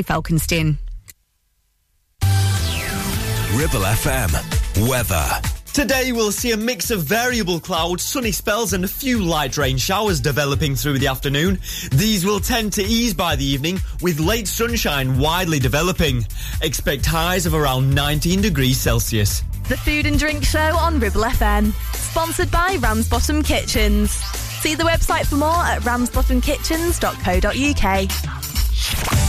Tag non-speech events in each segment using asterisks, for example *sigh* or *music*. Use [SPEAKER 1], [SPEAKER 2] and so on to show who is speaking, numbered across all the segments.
[SPEAKER 1] Falkenstein.
[SPEAKER 2] Ribble FM. Weather.
[SPEAKER 3] Today we'll see a mix of variable clouds, sunny spells and a few light rain showers developing through the afternoon. These will tend to ease by the evening with late sunshine widely developing. Expect highs of around 19 degrees Celsius.
[SPEAKER 1] The Food and Drink Show on Ribble FM. Sponsored by Ramsbottom Kitchens. See the website for more at ramsbottomkitchens.co.uk.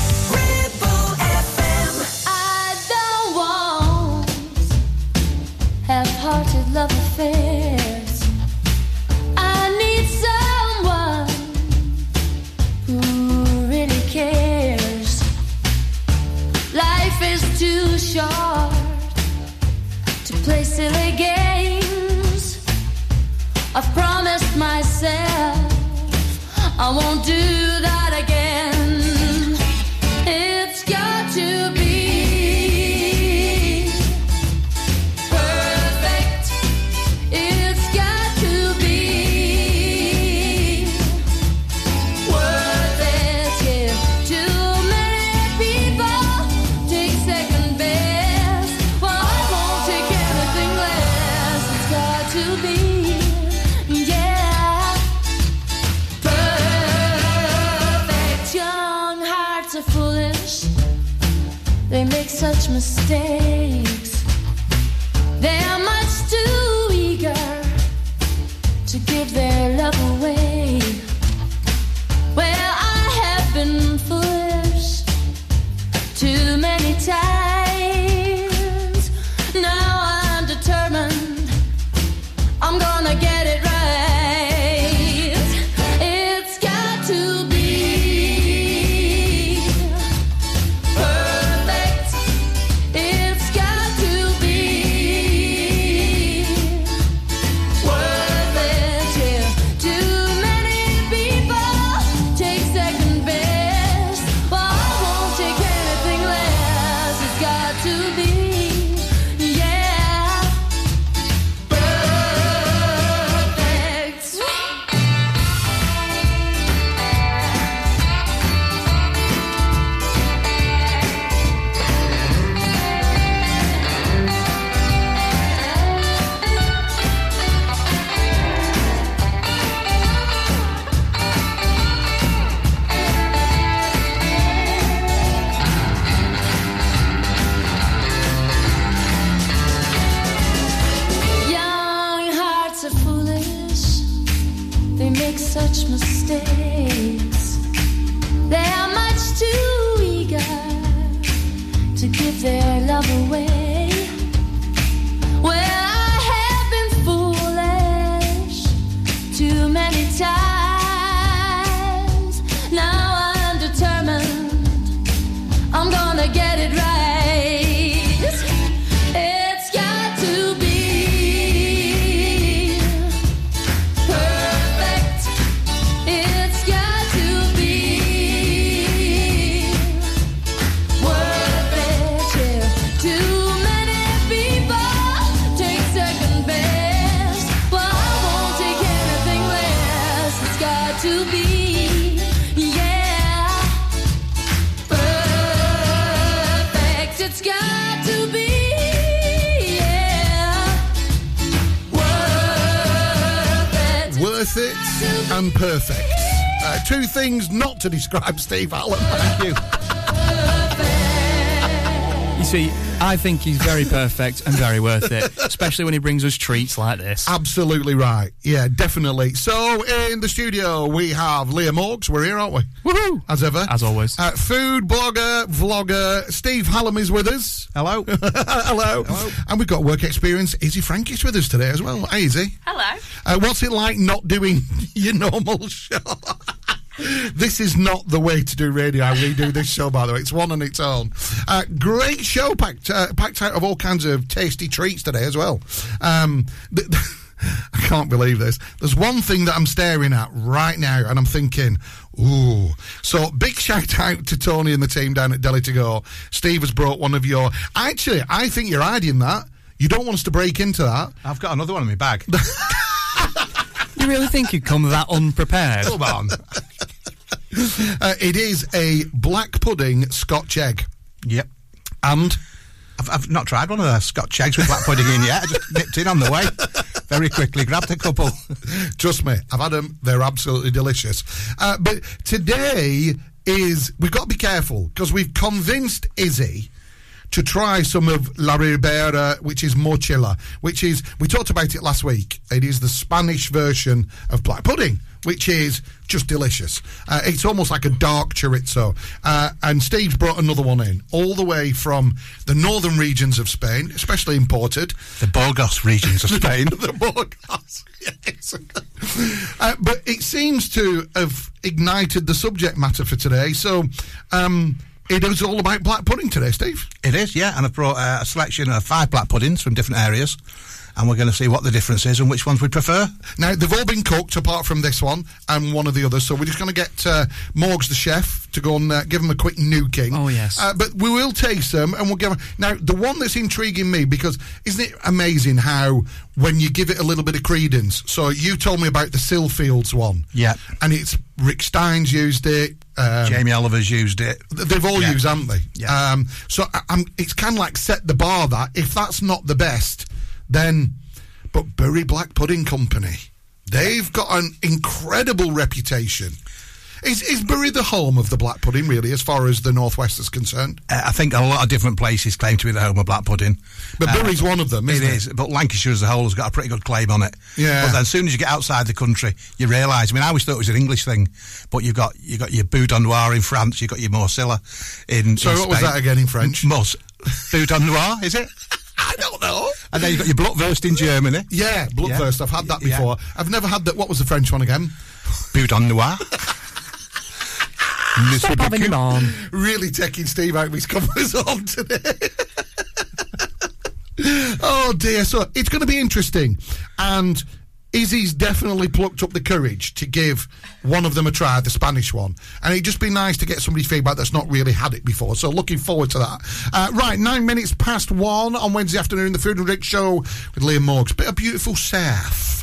[SPEAKER 4] I've promised myself I won't do that mistakes. They are much too eager to give their love away. Worth it
[SPEAKER 5] and perfect. Uh, two things not to describe Steve Hallam. *laughs* Thank you.
[SPEAKER 6] You see, I think he's very perfect and very worth it, especially when he brings us treats like this.
[SPEAKER 5] Absolutely right. Yeah, definitely. So in the studio we have Leah Morgs. We're here, aren't we?
[SPEAKER 6] Woohoo!
[SPEAKER 5] As ever.
[SPEAKER 6] As always.
[SPEAKER 5] Uh, food blogger, vlogger, Steve Hallam is with us.
[SPEAKER 7] Hello. *laughs*
[SPEAKER 5] Hello. Hello. And we've got work experience. Izzy Frankish with us today as well. Hey, Izzy.
[SPEAKER 1] Hello.
[SPEAKER 5] Uh, what's it like not doing *laughs* your normal show? *laughs* this is not the way to do radio. I redo this show, by the way. It's one on its own. Uh, great show, packed uh, packed out of all kinds of tasty treats today as well. Um, th- I can't believe this. There's one thing that I'm staring at right now, and I'm thinking, ooh. So big shout out to Tony and the team down at Deli to Go. Steve has brought one of your. Actually, I think you're hiding that. You don't want us to break into that.
[SPEAKER 7] I've got another one in my bag. *laughs*
[SPEAKER 6] You really think you'd come that unprepared?
[SPEAKER 7] Come on.
[SPEAKER 5] Uh, it is a black pudding Scotch egg.
[SPEAKER 7] Yep.
[SPEAKER 5] And
[SPEAKER 7] I've, I've not tried one of the Scotch eggs with black pudding in yet. I just nipped in on the way very quickly, grabbed a couple. *laughs*
[SPEAKER 5] Trust me, I've had them. They're absolutely delicious. Uh, but today is we've got to be careful because we've convinced Izzy to try some of La Ribera, which is morcilla, which is we talked about it last week. It is the Spanish version of black pudding, which is just delicious. Uh, it's almost like a dark chorizo. Uh, and Steve's brought another one in, all the way from the northern regions of Spain, especially imported.
[SPEAKER 7] The Burgos regions of *laughs* Spain. *laughs*
[SPEAKER 5] the Burgos, yes. uh, but it seems to have ignited the subject matter for today. So um, it is all about black pudding today, Steve.
[SPEAKER 7] It is, yeah, and I've brought uh, a selection of five black puddings from different areas, and we're going to see what the difference is and which ones we prefer.
[SPEAKER 5] Now they've all been cooked apart from this one and one of the others. So we're just going to get uh, Morgs the chef to go and uh, give them a quick nuking.
[SPEAKER 6] Oh, yes.
[SPEAKER 5] Uh, but we will taste them and we'll give them. Now the one that's intriguing me because isn't it amazing how when you give it a little bit of credence? So you told me about the Sillfields one.
[SPEAKER 7] Yeah.
[SPEAKER 5] And it's Rick Stein's used it. Um,
[SPEAKER 7] Jamie Oliver's used it.
[SPEAKER 5] They've all
[SPEAKER 7] Yeah.
[SPEAKER 5] used, haven't they?
[SPEAKER 7] Yeah.
[SPEAKER 5] Um, so I, I'm, it's kind of like set the bar that if that's not the best, then. But Bury Black Pudding Company, they've got an incredible reputation. Is, is Bury the home of the black pudding, really, as far as the Northwest is concerned?
[SPEAKER 7] Uh, I think a lot of different places claim to be the home of black pudding.
[SPEAKER 5] But
[SPEAKER 7] Uh,
[SPEAKER 5] Bury's one of them,
[SPEAKER 7] It
[SPEAKER 5] isn't it?
[SPEAKER 7] is, but Lancashire as a whole has got a pretty good claim on it.
[SPEAKER 5] Yeah.
[SPEAKER 7] But then as soon as you get outside the country, you realise. I mean, I always thought it was an English thing, but you've got you got your Boudin Noir in France, you've got your Morcilla in.
[SPEAKER 5] So what was that again in French?
[SPEAKER 7] Mos. Boudin Noir, is it? *laughs*
[SPEAKER 5] I don't know.
[SPEAKER 7] And then you've got your Blutwurst in Germany.
[SPEAKER 5] Yeah, Bloodthirst.
[SPEAKER 7] Yeah.
[SPEAKER 5] I've had that
[SPEAKER 7] Yeah.
[SPEAKER 5] before. I've never had that. What was the French one again?
[SPEAKER 7] Boudin Noir. *laughs*
[SPEAKER 6] Stop having him on.
[SPEAKER 5] really taking Steve out of his comfort zone today. *laughs* oh dear. So it's going to be interesting. And Izzy's definitely plucked up the courage to give one of them a try, the Spanish one. And it'd just be nice to get somebody's feedback that's not really had it before. So looking forward to that. Uh, right, nine minutes past one on Wednesday afternoon, the Food and Drink Show with Liam Morgs. Bit of beautiful surf.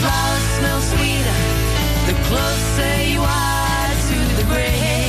[SPEAKER 4] flowers smell sweeter the closer you are to the grave.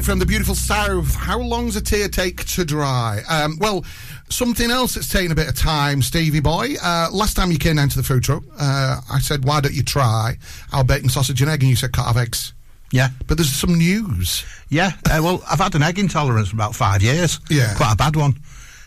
[SPEAKER 5] Laid back tune with it from the beautiful South. How long's a tear take to dry? Um, well, something else that's taken a bit of time, Stevie boy. Uh, last time you came down to the food truck, uh, I said, why don't you try our bacon sausage and egg? And you said, can't have eggs.
[SPEAKER 7] Yeah.
[SPEAKER 5] But there's some news.
[SPEAKER 7] Yeah, uh, well, I've had an egg intolerance for about five years.
[SPEAKER 5] Yeah.
[SPEAKER 7] Quite a bad one.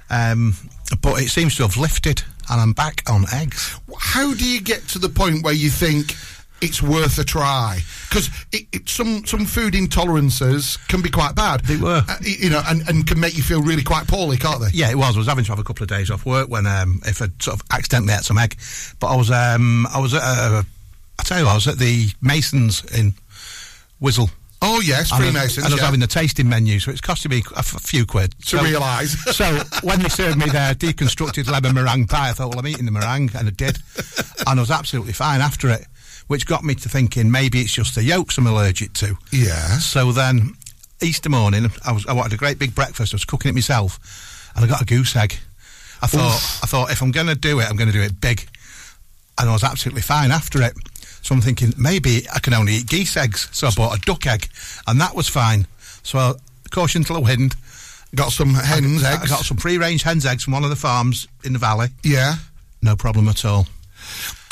[SPEAKER 7] Um, but it seems to have lifted, and I'm back on eggs.
[SPEAKER 5] How do you get to the point where you think it's worth a try? Because it, it, some some food intolerances can be quite bad.
[SPEAKER 7] They were.
[SPEAKER 5] Uh, you know, and, and can make you feel really quite poorly, can't they?
[SPEAKER 7] Yeah, it was. I was having to have a couple of days off work when um, if I sort of accidentally ate some egg. But I was um, I was at uh, I tell you, I was at the Masons in Wiswell.
[SPEAKER 5] Oh yes, Freemasons.
[SPEAKER 7] And I was
[SPEAKER 5] yeah.
[SPEAKER 7] having the tasting menu, so it's costing me a f- few quid.
[SPEAKER 5] To
[SPEAKER 7] So-
[SPEAKER 5] realise. *laughs*
[SPEAKER 7] so when they served me their deconstructed lemon meringue pie, I thought, well, I'm eating the meringue, and I did. and I was absolutely fine after it, which got me to thinking maybe it's just the yolks I'm allergic to.
[SPEAKER 5] Yeah.
[SPEAKER 7] So then, Easter morning, I was I wanted a great big breakfast. I was cooking it myself, and I got a goose egg. I thought I thought if I'm going to do it, I'm going to do it big, and I was absolutely fine after it. So I'm thinking maybe I can only eat geese eggs. So I bought a duck egg, and that was fine. So I, caution to the wind.
[SPEAKER 5] Got some hens
[SPEAKER 7] I,
[SPEAKER 5] eggs.
[SPEAKER 7] I got some free-range hens eggs from one of the farms in the valley.
[SPEAKER 5] Yeah.
[SPEAKER 7] No problem at all.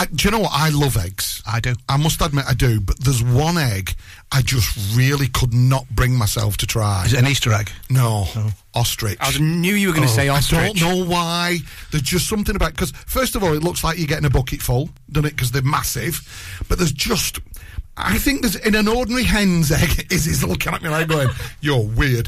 [SPEAKER 5] I, do you know what? I love eggs.
[SPEAKER 7] I do.
[SPEAKER 5] I must admit I do, but there's one egg I just really could not bring myself to try.
[SPEAKER 7] Is it an Easter egg?
[SPEAKER 5] No, ostrich.
[SPEAKER 6] I knew you were going to say ostrich.
[SPEAKER 5] I don't know why. There's just something about because first of all, it looks like you're getting a bucket full, doesn't it? Because they're massive, but there's just. I think there's in an ordinary hen's egg. *laughs* Is he's looking at me like going, *laughs* "You're weird."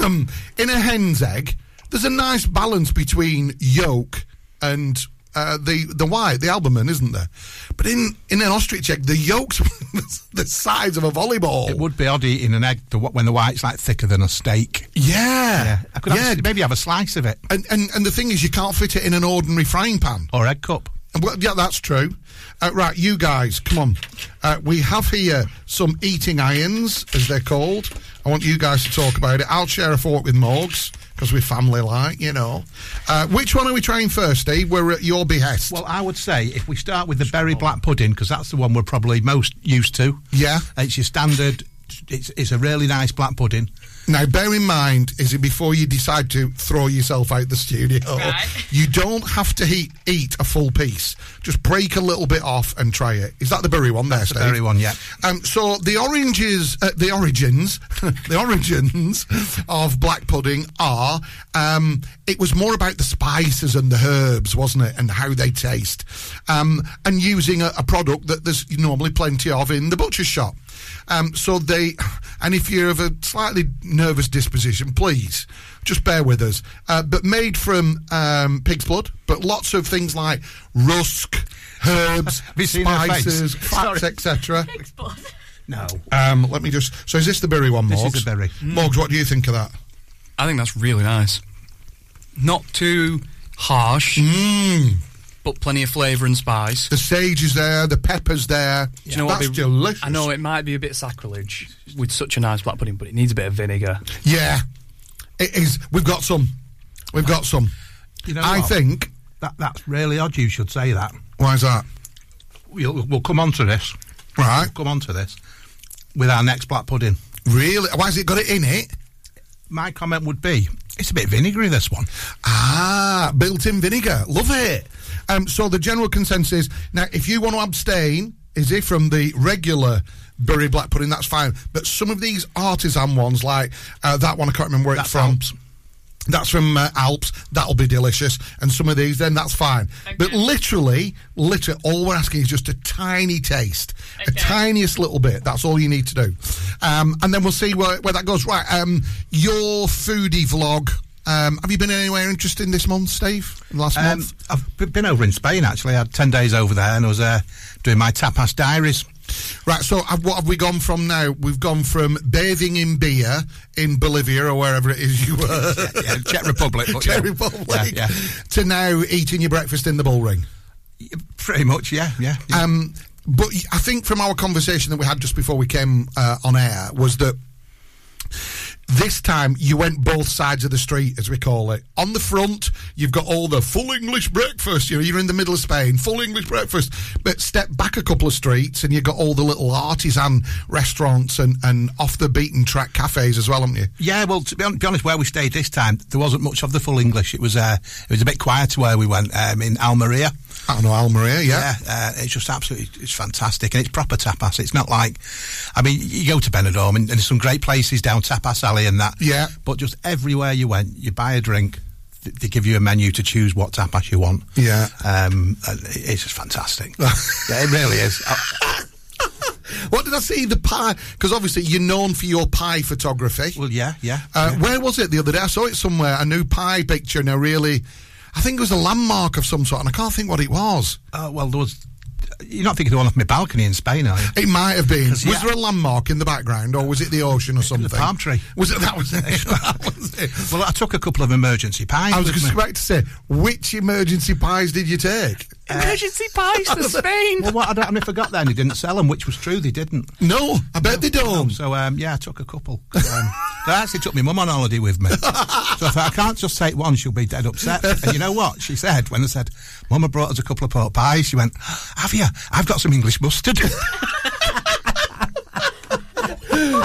[SPEAKER 5] Um, in a hen's egg, there's a nice balance between yolk and uh, the the white, the albumin, isn't there? But in in an ostrich egg, the yolk's *laughs* the size of a volleyball.
[SPEAKER 7] It would be odd eating an egg the, when the white's like thicker than a steak.
[SPEAKER 5] yeah,
[SPEAKER 7] Yeah, I could have,
[SPEAKER 5] yeah.
[SPEAKER 7] maybe have a slice of it
[SPEAKER 5] And, and and the thing is, you can't fit it in an ordinary frying pan.
[SPEAKER 7] or egg cup.
[SPEAKER 5] Well, yeah, that's true. Uh, right, you guys, come on. Uh, we have here some eating irons, as they're called. I want you guys to talk about it. I'll share a fork with Morgs because we're family like, you know. Uh, which one are we trying first, Steve? We're at your behest.
[SPEAKER 7] Well, I would say if we start with the Bury black pudding, because that's the one we're probably most used to.
[SPEAKER 5] Yeah.
[SPEAKER 7] It's your standard. It's, it's a really nice black pudding.
[SPEAKER 5] Now, bear in mind, is it before you decide to throw yourself out the studio, you don't have to eat, eat a full piece. Just break a little bit off and try it. Is that the Bury one there,
[SPEAKER 7] That's the Bury one, yeah.
[SPEAKER 5] Um, so the oranges, uh, the origins, *laughs* the origins of black pudding are. Um, it was more about the spices and the herbs, wasn't it, and how they taste, um, and using a, a product that there's normally plenty of in the butcher's shop. Um, so they, and if you're of a slightly nervous disposition, please just bear with us. Uh, but made from um, pig's blood, but lots of things like rusk, herbs, *laughs*
[SPEAKER 7] Have you seen her face?
[SPEAKER 5] spices, *laughs* fats, etc.
[SPEAKER 7] No.
[SPEAKER 5] Um, let me just. So is this the Bury one,
[SPEAKER 7] This
[SPEAKER 5] Morgs?
[SPEAKER 7] is the Bury.
[SPEAKER 5] Morgs, what do you think of that?
[SPEAKER 6] I think that's really nice. Not too harsh,
[SPEAKER 5] Mmm.
[SPEAKER 6] But plenty of flavour and spice.
[SPEAKER 5] The sage is there. The pepper's there.
[SPEAKER 6] Do you know what?
[SPEAKER 5] That's
[SPEAKER 6] they-
[SPEAKER 5] delicious.
[SPEAKER 6] I know it might be a bit sacrilege with such a nice black pudding, but it needs a bit of vinegar.
[SPEAKER 5] Yeah, it is. We've got some. We've got some.
[SPEAKER 7] You know
[SPEAKER 5] I
[SPEAKER 7] what?
[SPEAKER 5] think.
[SPEAKER 7] that that's really odd. You should say that.
[SPEAKER 5] Why is that?
[SPEAKER 7] We'll, we'll come on to this.
[SPEAKER 5] Right.
[SPEAKER 7] We'll come on to this with our next black pudding.
[SPEAKER 5] Really? Why has it got it in it?
[SPEAKER 7] My comment would be it's a bit vinegary. This one.
[SPEAKER 5] Ah, built-in vinegar. Love it. Um, so the general consensus is now, if you want to abstain, is it from the regular Bury black pudding? That's fine. But some of these artisan ones, like uh, that one, I can't remember where
[SPEAKER 7] That's
[SPEAKER 5] it's from.
[SPEAKER 7] Alps.
[SPEAKER 5] That's from uh, Alps. That'll be delicious. And some of these, then that's fine. But literally, literally, all we're asking is just a tiny taste, a tiniest little bit. That's all you need to do. Um, and then we'll see where, where that goes. Right. Um, your foodie vlog. Um, have you been anywhere interesting this month, Steve? Last
[SPEAKER 7] Um,
[SPEAKER 5] month?
[SPEAKER 7] I've been over in Spain actually. I had ten days over there, and I was uh, doing my tapas diaries.
[SPEAKER 5] Right, so what have we gone from now? We've gone from bathing in beer in Bolivia or wherever it is you were. *laughs*
[SPEAKER 7] yeah, Czech Republic, *laughs*
[SPEAKER 5] Czech
[SPEAKER 7] yeah.
[SPEAKER 5] Republic.
[SPEAKER 7] Yeah, yeah.
[SPEAKER 5] To now eating your breakfast in the bull ring.
[SPEAKER 7] Pretty much, yeah, yeah. yeah.
[SPEAKER 5] Um, but I think from our conversation that we had just before we came uh, on air was that This time you went both sides of the street, as we call it. On the front, you've got all the full English breakfast. You know, you're in the middle of Spain, full English breakfast. But step back a couple of streets, and you've got all the little artisan restaurants and, and off the beaten track cafes as well, haven't you?
[SPEAKER 7] Yeah, well, to be, hon- be honest, where we stayed this time, there wasn't much of the full English. It was uh, it was a bit quieter where we went um, in Almeria.
[SPEAKER 5] I don't know, Almeria, yeah.
[SPEAKER 7] uh, it's just absolutely it's fantastic, and it's proper tapas. It's not like, I mean, you go to Benidorm and, and there's some great places down Tapas Alley and that.
[SPEAKER 5] Yeah.
[SPEAKER 7] But just everywhere you went, you buy a drink. th- They give you a menu to choose what tapas you want.
[SPEAKER 5] Yeah.
[SPEAKER 7] um, and it's just fantastic. *laughs* yeah, it really is. *laughs*
[SPEAKER 5] What did I see? The pie? Because obviously you're known for your pie photography.
[SPEAKER 7] well, yeah, yeah.
[SPEAKER 5] Uh,
[SPEAKER 7] yeah.
[SPEAKER 5] Where was it the other day? I saw it somewhere. A new pie picture, and a really, I think it was a landmark of some sort, and I can't think what it was.
[SPEAKER 7] Uh, well, there was. You're not thinking of the one off my balcony in Spain, are you?
[SPEAKER 5] It might have been. *laughs* Was
[SPEAKER 7] yeah.
[SPEAKER 5] there a landmark in the background, or was it the ocean or something?
[SPEAKER 7] palm tree.
[SPEAKER 5] Was it that? Was it? *laughs* *laughs* that was it.
[SPEAKER 7] Well, I took a couple of emergency pies.
[SPEAKER 5] I was just about to say, which emergency pies did you take? *laughs*
[SPEAKER 6] Emergency pies to *laughs* Spain.
[SPEAKER 7] Well, what I, don't, I mean, forgot then they didn't sell them, which was true. They didn't.
[SPEAKER 5] No, I bet they don't.
[SPEAKER 7] So um, yeah, I took a couple. Um, *laughs* I actually took my mum on holiday with me. So I thought I can't just take one; she'll be dead upset. And you know what she said when I said, "Mum, I brought us a couple of pork pies." She went, "Have you? I've got some English mustard."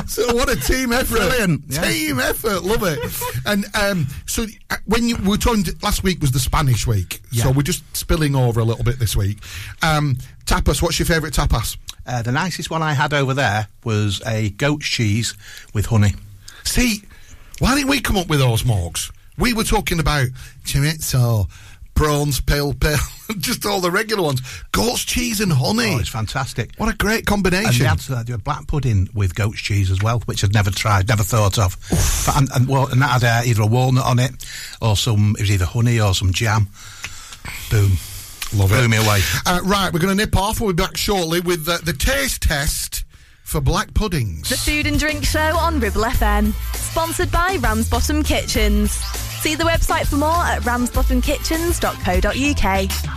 [SPEAKER 5] So what a team effort!
[SPEAKER 7] Brilliant, yeah.
[SPEAKER 5] Team effort, love it. and um, so uh, when you we were talking last week was the Spanish week, so we're just spilling over a little bit this week. Um, tapas. What's your favourite tapas?
[SPEAKER 7] uh, the nicest one I had over there was a goat's cheese with honey.
[SPEAKER 5] See, why didn't we come up with those morgs? We were talking about chorizo, prawns, pale pale, *laughs* just all the regular ones. Goat's cheese and honey.
[SPEAKER 7] Oh, it's fantastic.
[SPEAKER 5] what a great
[SPEAKER 7] And
[SPEAKER 5] combination.
[SPEAKER 7] they had uh, they had black pudding with goat's cheese as well, which I'd never tried, never thought of. But, and, and, well, and that had uh, either a walnut on it or some, it was either honey or some jam. Boom.
[SPEAKER 5] Love
[SPEAKER 7] Blew
[SPEAKER 5] it.
[SPEAKER 7] me away.
[SPEAKER 5] Uh, right, we're going to nip off. We'll be back shortly with uh, the taste test for black puddings.
[SPEAKER 1] The Food and Drink Show on Ribble FM. Sponsored by Ramsbottom Kitchens. See the website for more at ramsbottomkitchens.co.uk.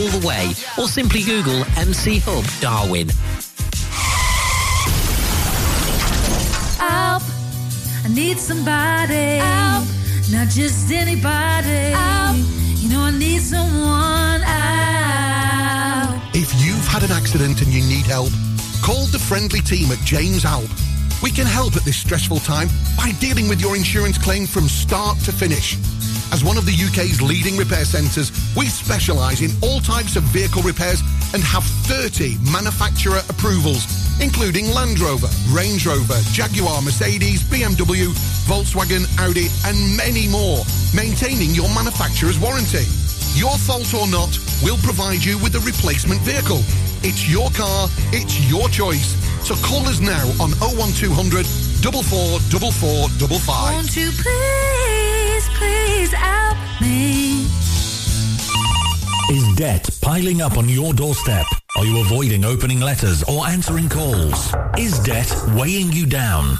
[SPEAKER 8] the way, or simply Google MC Hub Darwin.
[SPEAKER 4] Help. I need somebody. Help. Not just anybody. Help. You know, I need someone. Help.
[SPEAKER 5] If you've had an accident and you need help, call the friendly team at James Alpe. We can help at this stressful time by dealing with your insurance claim from start to finish. As one of the UK's leading repair centres, we specialise in all types of vehicle repairs and have 30 manufacturer approvals, including Land Rover, Range Rover, Jaguar, Mercedes, BMW, Volkswagen, Audi, and many more, maintaining your manufacturer's warranty. Your fault or not, we'll provide you with a replacement vehicle. It's your car, it's your choice. So call us now on 01200 444455.
[SPEAKER 4] Won't you please, please help me?
[SPEAKER 9] Is debt piling up on your doorstep? Are you avoiding opening letters or answering calls? Is debt weighing you down?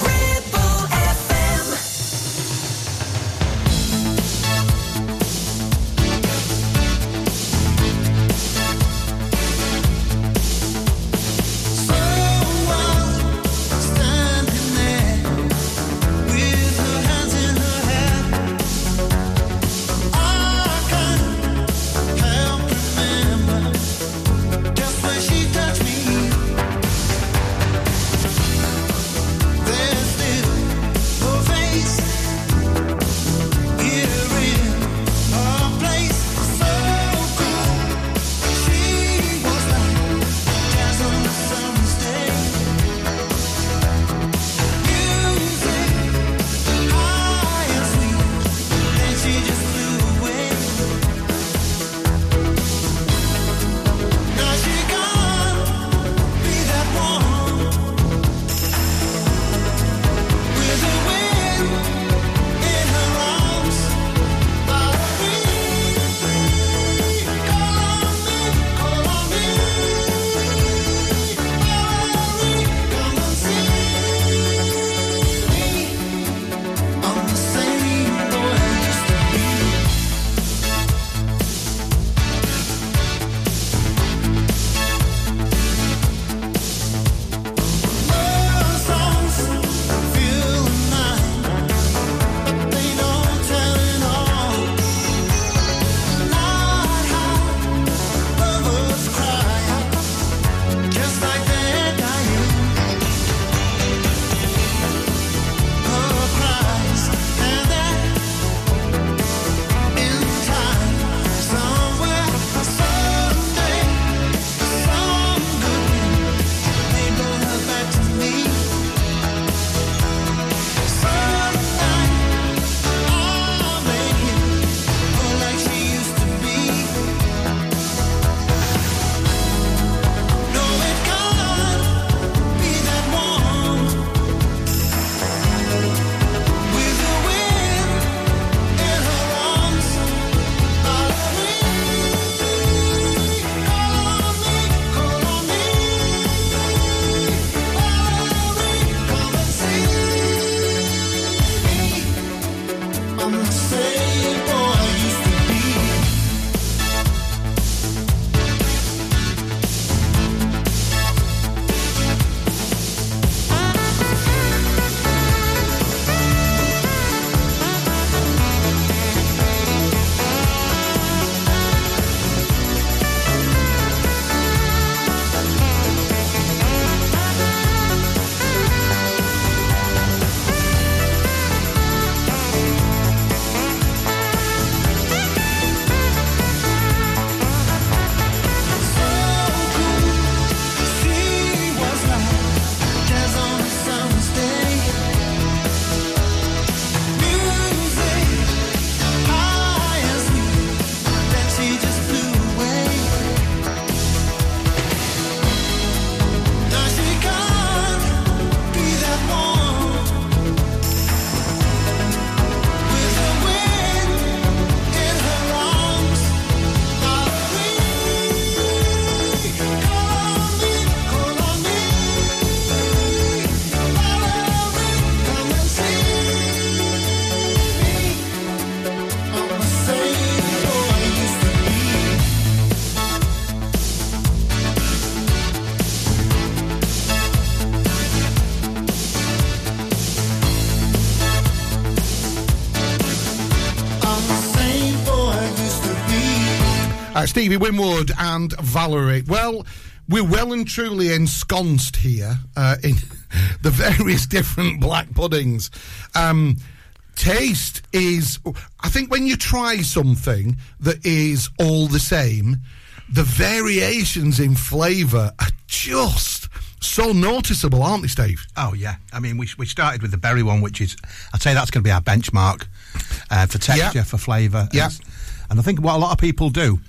[SPEAKER 5] Stevie Winwood and Valerie. Well, we're well and truly ensconced here uh, in *laughs* the various different black puddings. Um, taste is, I think, when you try something that is all the same, the variations in flavour are just so noticeable, aren't they, Steve?
[SPEAKER 7] Oh yeah, I mean we we started with the Bury one, which is I'd say that's going to be our benchmark uh, for texture, for flavour.
[SPEAKER 5] Yeah.
[SPEAKER 7] And I think what a lot of people do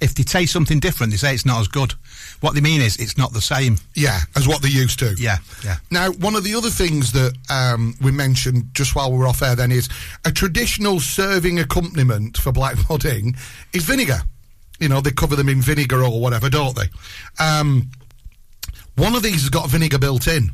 [SPEAKER 7] if they taste something different, they say it's not as good. What they mean is it's not the same.
[SPEAKER 5] Yeah, as what they used to.
[SPEAKER 7] Yeah, yeah.
[SPEAKER 5] Now, one of the other things that um, we mentioned just while we were off air then is a traditional serving accompaniment for black *laughs* pudding is vinegar. You know, they cover them in vinegar or whatever, don't they? Um, one of these has got vinegar built in.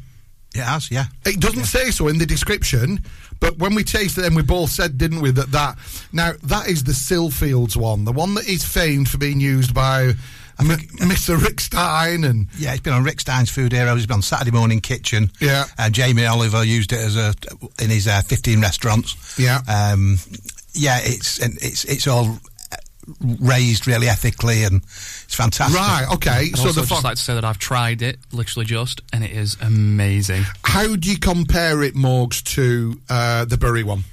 [SPEAKER 7] It has, yeah.
[SPEAKER 5] It doesn't say so in the description, but when we tasted and we both said, didn't we, that that now that is the Sillfields one, the one that is famed for being used by M- Mr. Rick Stein and
[SPEAKER 7] Yeah, it's been on Rick Stein's Food Heroes. It's been on Saturday Morning Kitchen.
[SPEAKER 5] Yeah.
[SPEAKER 7] Uh, Jamie Oliver used it as a in his uh, 15 restaurants.
[SPEAKER 5] Yeah.
[SPEAKER 7] Um, yeah, it's and it's it's all raised really ethically and it's fantastic.
[SPEAKER 5] right, okay.
[SPEAKER 6] I'd
[SPEAKER 5] So
[SPEAKER 6] also
[SPEAKER 5] the
[SPEAKER 6] just
[SPEAKER 5] fo-
[SPEAKER 6] like to say that I've tried it, literally just, and it is amazing.
[SPEAKER 5] how do you compare it, Morgs, to uh, the Bury one?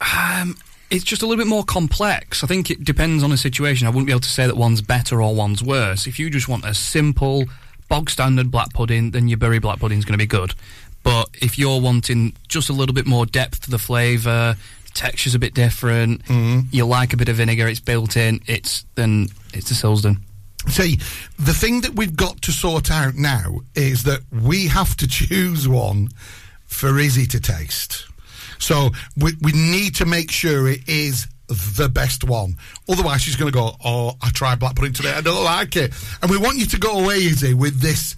[SPEAKER 6] Um, it's just a little bit more complex. I think it depends on the situation. I wouldn't be able to say that one's better or one's worse. If you just want a simple, bog standard black pudding, then your Bury black pudding's going to be good. But if you're wanting just a little bit more depth to the flavour, texture's a bit different, mm-hmm. you like a bit of vinegar, it's built in, it's then it's a Silsden.
[SPEAKER 5] See, the thing that we've got to sort out now is that we have to choose one for Izzy to taste. So we, we need to make sure it is the best one. Otherwise, she's going to go, Oh, I tried black pudding today. I don't like it. And we want you to go away, Izzy, with this.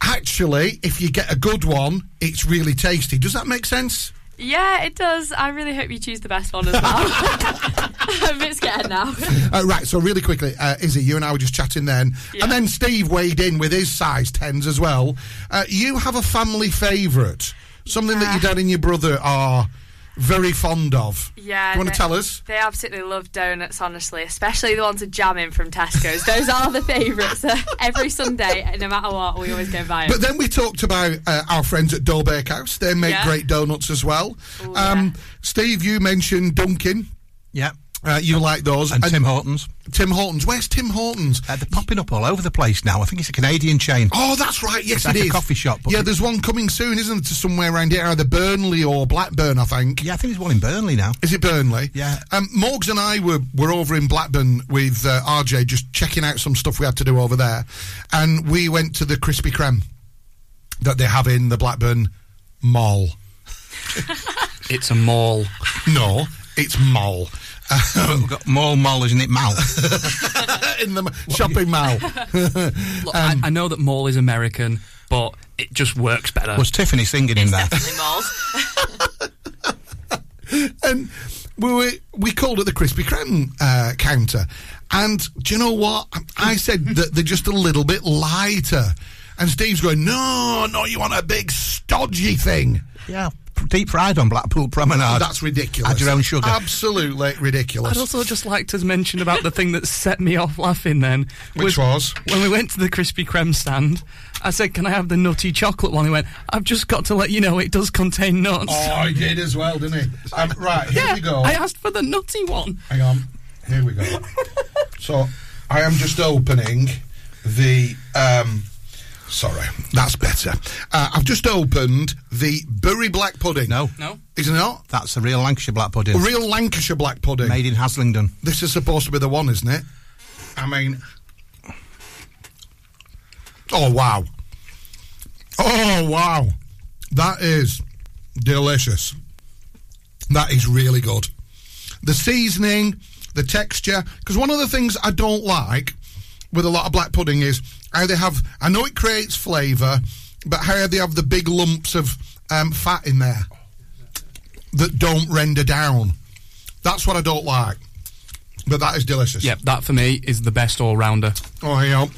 [SPEAKER 5] Actually, if you get a good one, it's really tasty. Does that make sense?
[SPEAKER 10] Yeah, it does. I really hope you choose the best one as well. *laughs* *laughs* I'm a bit scared now. *laughs*
[SPEAKER 5] Uh, right, so really quickly, uh, Izzy, you and I were just chatting then.
[SPEAKER 10] Yeah.
[SPEAKER 5] And then Steve weighed in with his size 10s as well. Uh, you have a family favourite, something that your dad and your brother are very fond of.
[SPEAKER 10] Yeah.
[SPEAKER 5] Do you want
[SPEAKER 10] they-
[SPEAKER 5] to tell us?
[SPEAKER 10] They absolutely love donuts, honestly, especially the ones with jam in from Tesco's. Those are the favourites. *laughs* Every Sunday, no matter what, we always go and buy 'em.
[SPEAKER 5] But then we talked about uh, our friends at Dole Bakehouse. They make
[SPEAKER 10] Yeah.
[SPEAKER 5] great donuts as well.
[SPEAKER 10] Ooh,
[SPEAKER 5] um, Steve, you mentioned Dunkin'.
[SPEAKER 7] Yeah.
[SPEAKER 5] Uh, you like those.
[SPEAKER 7] And Tim Hortons.
[SPEAKER 5] Tim Hortons. Where's Tim Hortons?
[SPEAKER 7] Uh, they're popping up all over the place now. I think it's a Canadian chain.
[SPEAKER 5] Oh, that's right. Yes,
[SPEAKER 7] It's like
[SPEAKER 5] it
[SPEAKER 7] a coffee shop, but
[SPEAKER 5] Yeah, there's one coming soon, isn't there? To somewhere around here, either Burnley or Blackburn, I think.
[SPEAKER 7] Yeah, I think there's one in Burnley now.
[SPEAKER 5] Is it Burnley?
[SPEAKER 7] Yeah.
[SPEAKER 5] Um, Morgs and I were, were over in Blackburn with uh, RJ, just checking out some stuff we had to do over there, and we went to the Krispy Kreme that they have in the Blackburn Mall. *laughs*
[SPEAKER 6] It's a mall.
[SPEAKER 5] No, it's Mall.
[SPEAKER 7] We've got Mall Mall, isn't it? Mal. *laughs*
[SPEAKER 5] in the m- shopping mall. *laughs*
[SPEAKER 6] Look, I, I know that mall is American, but it just works better.
[SPEAKER 7] Was Tiffany singing in there?
[SPEAKER 10] Definitely malls. *laughs*
[SPEAKER 5] and we were, we called at the Krispy Kreme uh, counter, and do you know what? I said that they're just a little bit lighter, and Steve's going, "No, no, you want a big stodgy thing."
[SPEAKER 7] Yeah, deep fried on Blackpool Promenade.
[SPEAKER 5] That's ridiculous.
[SPEAKER 7] Add your own sugar.
[SPEAKER 5] Absolutely ridiculous.
[SPEAKER 6] I'd also just like to mention about the thing that set me off laughing then.
[SPEAKER 5] Which was?
[SPEAKER 6] When we went to the Krispy Kreme stand, I said, Can I have the nutty chocolate one? He went, I've just got to let you know it does contain nuts.
[SPEAKER 5] Oh, he did as well, didn't he? *laughs* Um, right, here
[SPEAKER 6] yeah,
[SPEAKER 5] we go.
[SPEAKER 6] I asked for the nutty one.
[SPEAKER 5] Hang on. Here we go. *laughs* so I am just opening the. Um, sorry, that's better. Uh, I've just opened the Bury Black Pudding.
[SPEAKER 7] No.
[SPEAKER 6] No?
[SPEAKER 5] Is it not?
[SPEAKER 7] That's a real Lancashire black pudding.
[SPEAKER 5] A real Lancashire Black Pudding.
[SPEAKER 7] Made in Haslingden.
[SPEAKER 5] This is supposed to be the one, isn't it? I mean. Oh, wow. Oh, wow. That is delicious. That is really good. The seasoning, the texture. Because one of the things I don't like with a lot of black pudding is how they have. I know it creates flavour, but how they have the big lumps of um, fat in there that don't render down. That's what I don't like. But that is delicious.
[SPEAKER 6] Yep, that for me is the best all rounder.
[SPEAKER 5] Oh, hang *laughs* on.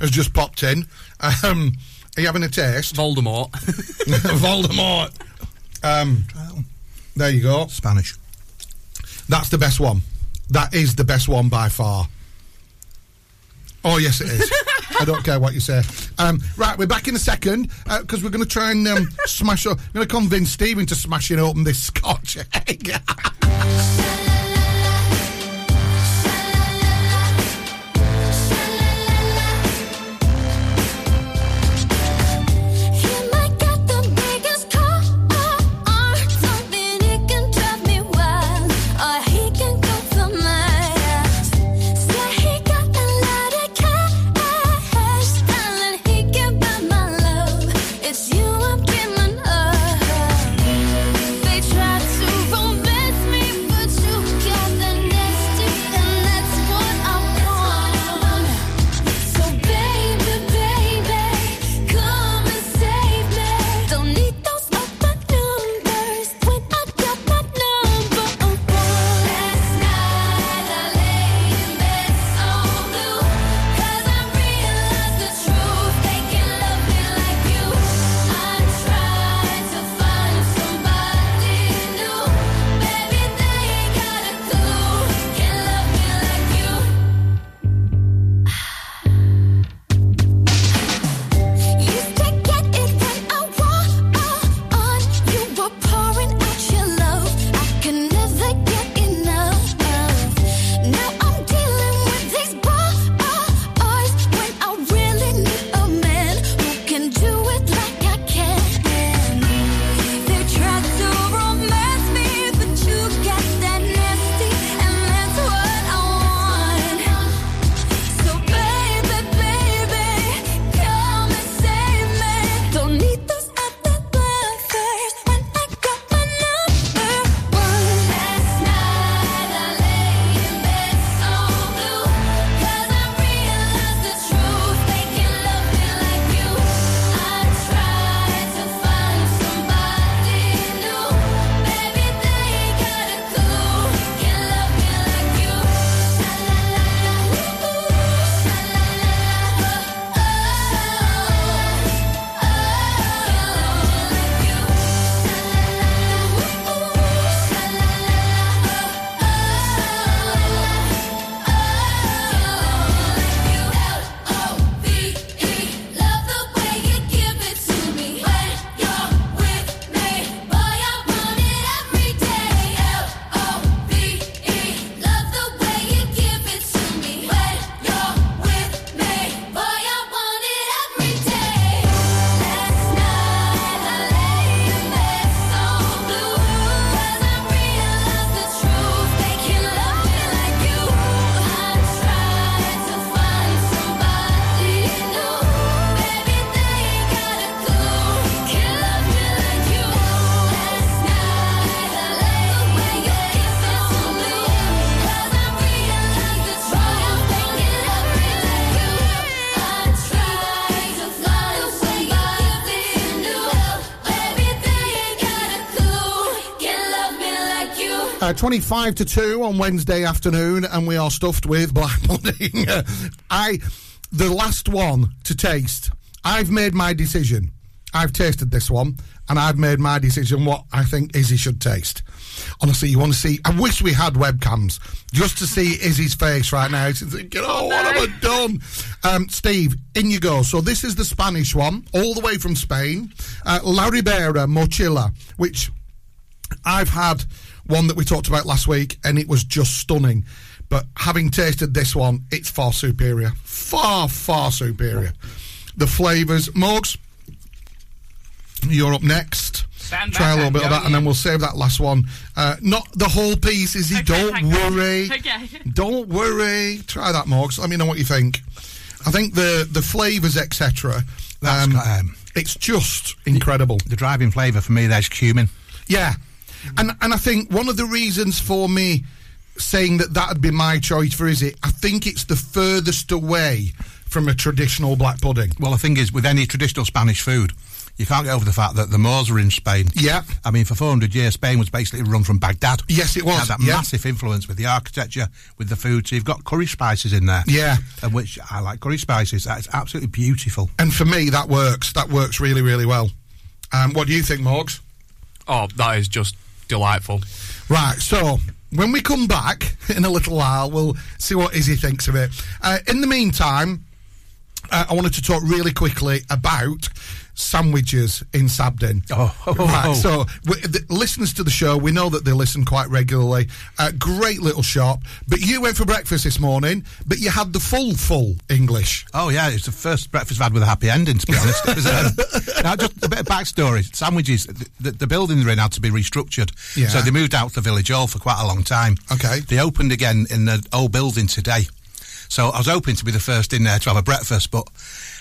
[SPEAKER 5] has just popped in. Um, are you having a taste?
[SPEAKER 6] Voldemort. *laughs* *laughs*
[SPEAKER 5] Voldemort. Um, there you go.
[SPEAKER 7] Spanish.
[SPEAKER 5] That's the best one. That is the best one by far. Oh yes, it is. I don't care what you say. Um, right, we're back in a second because we're going to try and um, smash. o- We're going to convince Stephen to smashing open this Scotch egg. *laughs* Uh, 25 to 2 on Wednesday afternoon, and we are stuffed with black *laughs* pudding. I, the last one to taste, I've made my decision. I've tasted this one, and I've made my decision what I think Izzy should taste. Honestly, you want to see? I wish we had webcams just to see *laughs* Izzy's face right now. She's thinking, "Oh, what have I done?" Um, Steve, in you go. So this is the Spanish one, all the way from Spain. Uh, La Ribera Mochila, which I've had one that we talked about last week, and it was just stunning. But having tasted this one, it's far superior. Far, far superior. The flavours. Morgs, you're up next.
[SPEAKER 6] Stand
[SPEAKER 5] Try a little bit of
[SPEAKER 6] go
[SPEAKER 5] that, and then we'll save that last one. Uh, not the whole piece, is he? Don't worry. *laughs*
[SPEAKER 10] Okay.
[SPEAKER 5] Don't worry. Try that, Morgs. Let me know what you think. I think the the flavours, etc.
[SPEAKER 7] That's
[SPEAKER 5] Um,
[SPEAKER 7] got, um,
[SPEAKER 5] it's just incredible.
[SPEAKER 7] The driving flavour for me there's cumin.
[SPEAKER 5] Yeah, and and I think one of the reasons for me saying that that'd be my choice for is it, I think it's the furthest away from a traditional black pudding.
[SPEAKER 7] Well, the thing is, with any traditional Spanish food, you can't get over the fact that the Moors were in Spain.
[SPEAKER 5] Yeah.
[SPEAKER 7] I mean, for 400 years, Spain was basically run from Baghdad.
[SPEAKER 5] Yes, it was,
[SPEAKER 7] had that
[SPEAKER 5] yeah.
[SPEAKER 7] massive influence with the architecture, with the food. So you've got curry spices in there.
[SPEAKER 5] Yeah.
[SPEAKER 7] And which I like curry spices. That's absolutely beautiful.
[SPEAKER 5] And for me, that works. That works really, really well. Um, what do you think, Morgs?
[SPEAKER 6] Oh, that is just delightful.
[SPEAKER 5] Right, so when we come back in a little while, we'll see what Izzy thinks of it. Uh, in the meantime, uh, I wanted to talk really quickly about sandwiches in Sabden.
[SPEAKER 7] Oh,
[SPEAKER 5] right. So, w- the listeners to the show, we know that they listen quite regularly. Uh, great little shop. But you went for breakfast this morning, but you had the full, full English.
[SPEAKER 7] Oh yeah, it's the first breakfast I've had with a happy ending. To be honest, was, um, *laughs* now just a bit of backstory. Sandwiches, the, the, the building they're in had to be restructured,
[SPEAKER 5] Yeah.
[SPEAKER 7] so they moved out to the village hall for quite a long time.
[SPEAKER 5] Okay.
[SPEAKER 7] they opened again in the old building today. So I was hoping to be the first in there to have a breakfast, but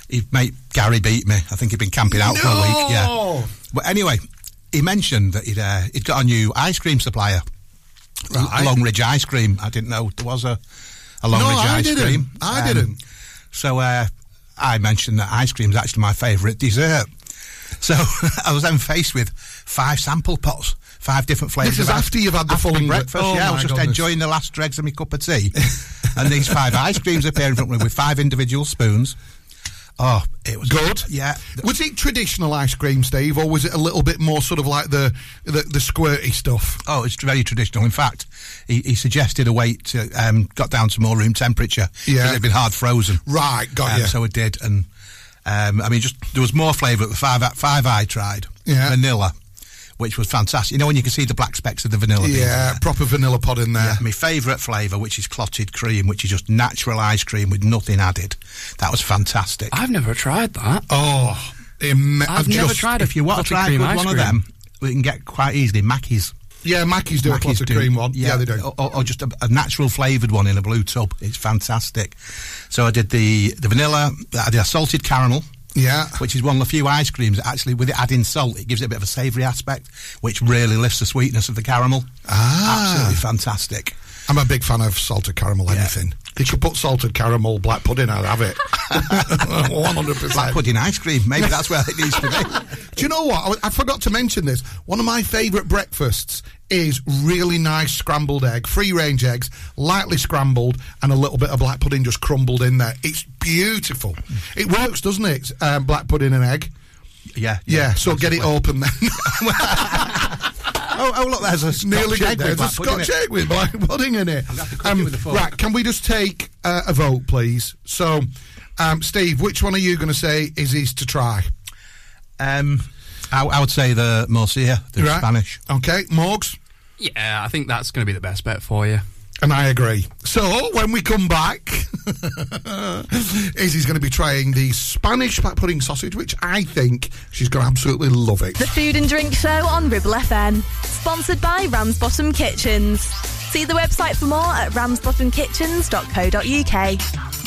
[SPEAKER 7] his mate Gary beat me. I think he'd been camping out for a week. Yeah. But anyway, he mentioned that he'd uh, he'd got a new ice cream supplier,
[SPEAKER 5] Right.
[SPEAKER 7] Long Ridge Ice Cream. I didn't know there was a a Long
[SPEAKER 5] No,
[SPEAKER 7] Ice
[SPEAKER 5] didn't.
[SPEAKER 7] Cream.
[SPEAKER 5] I didn't.
[SPEAKER 7] So uh, I mentioned that ice cream is actually my favourite dessert. So *laughs* I was then faced with five sample pots, five different flavours.
[SPEAKER 5] This is after you've had the full
[SPEAKER 7] breakfast.
[SPEAKER 5] Oh,
[SPEAKER 7] yeah, I was just
[SPEAKER 5] goodness.
[SPEAKER 7] enjoying the last dregs of my cup of tea, *laughs* and these five ice creams appear in front of me with five individual spoons. Oh, it was
[SPEAKER 5] Good.
[SPEAKER 7] Yeah,
[SPEAKER 5] Was it traditional ice cream, Steve, or was it a little bit more sort of like the the, the squirty stuff?
[SPEAKER 7] Oh, it's very traditional. In fact, he, he suggested a wait to um, got down to more room temperature.
[SPEAKER 5] Yeah.
[SPEAKER 7] because it'd been hard frozen.
[SPEAKER 5] Right, got
[SPEAKER 7] Um,
[SPEAKER 5] you.
[SPEAKER 7] So it did, and um, I mean, just there was more flavour at the five five I tried.
[SPEAKER 5] Yeah.
[SPEAKER 7] vanilla, which was fantastic. You know when you can see the black specks of the vanilla.
[SPEAKER 5] yeah,
[SPEAKER 7] there?
[SPEAKER 5] proper vanilla pod in there.
[SPEAKER 7] Yeah, my favourite flavour, which is clotted cream, which is just natural ice cream with nothing added. That was fantastic.
[SPEAKER 6] I've never tried that.
[SPEAKER 5] Oh, im-
[SPEAKER 6] I've never tried
[SPEAKER 7] if you want to
[SPEAKER 6] clotted
[SPEAKER 7] try
[SPEAKER 6] cream
[SPEAKER 7] with
[SPEAKER 6] ice
[SPEAKER 7] one of
[SPEAKER 6] cream.
[SPEAKER 7] them, we can get quite easily Mackie's.
[SPEAKER 5] Yeah, Mackie's do a
[SPEAKER 7] Mackie's
[SPEAKER 5] clotted
[SPEAKER 7] do.
[SPEAKER 5] cream one. Yeah, they do.
[SPEAKER 7] Or, or- or just a, a natural flavoured one in a blue tub. It's fantastic. So I did the, the vanilla, I did a salted caramel.
[SPEAKER 5] Yeah.
[SPEAKER 7] Which is one of the few ice creams that actually, with it adding salt, it gives it a bit of a savoury aspect, which really lifts the sweetness of the caramel.
[SPEAKER 5] Ah.
[SPEAKER 7] Absolutely fantastic.
[SPEAKER 5] I'm a big fan of salted caramel anything. You could put salted caramel black pudding, I'd have it. *laughs* 100%.
[SPEAKER 7] Black pudding ice cream, maybe that's where it needs to be. *laughs*
[SPEAKER 5] Do you know what? I, I forgot to mention this. One of my favourite breakfasts is really nice scrambled egg, free range eggs, lightly scrambled, and a little bit of black pudding just crumbled in there. It's beautiful. It works, doesn't it? Um, black pudding and egg.
[SPEAKER 7] Yeah.
[SPEAKER 5] Yeah, so get it open then. *laughs*
[SPEAKER 7] Oh, oh, look, there's a Scotch
[SPEAKER 5] Nearly
[SPEAKER 7] egg
[SPEAKER 5] good.
[SPEAKER 7] With
[SPEAKER 5] a
[SPEAKER 7] black pudding in
[SPEAKER 5] Scotch
[SPEAKER 7] it.
[SPEAKER 5] egg with black *laughs* pudding in it.
[SPEAKER 7] have to cook it with a fork.
[SPEAKER 5] right, can we just take uh, a vote, please? So, um, Steve, which one are you going to say is his to try?
[SPEAKER 7] Um, I, I would say the Morcia, the
[SPEAKER 5] Right.
[SPEAKER 7] Spanish.
[SPEAKER 5] Okay, Morgs?
[SPEAKER 6] Yeah, I think that's going to be the best bet for you.
[SPEAKER 5] And I agree. So when we come back, *laughs* Izzy's going to be trying the Spanish pudding sausage, which I think she's going to absolutely love it.
[SPEAKER 1] The Food and Drink Show on Ribble FM. Sponsored by Ramsbottom Kitchens. See the website for more at ramsbottomkitchens.co.uk.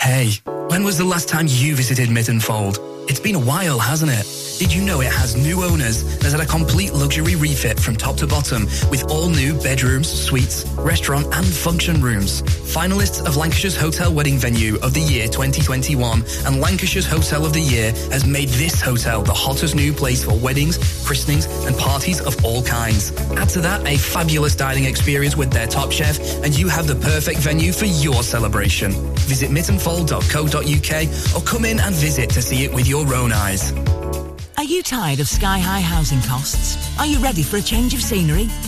[SPEAKER 11] Hey, when was the last time you visited Mytton Fold?
[SPEAKER 6] It's been a while, hasn't it? Did you know it has new owners? Has had a complete luxury refit from top to bottom with all new bedrooms, suites, restaurant and function rooms. Finalists of Lancashire's Hotel Wedding Venue of the Year 2021 and Lancashire's Hotel of the Year has made this hotel the hottest new place for weddings, christenings and parties of all kinds. Add to that a fabulous dining experience with their top chef and you have the perfect venue for your celebration. Visit myttonfold.co.uk or come in and visit to see it with your own eyes.
[SPEAKER 12] Are you tired of sky high housing costs? Are you ready for a change of scenery?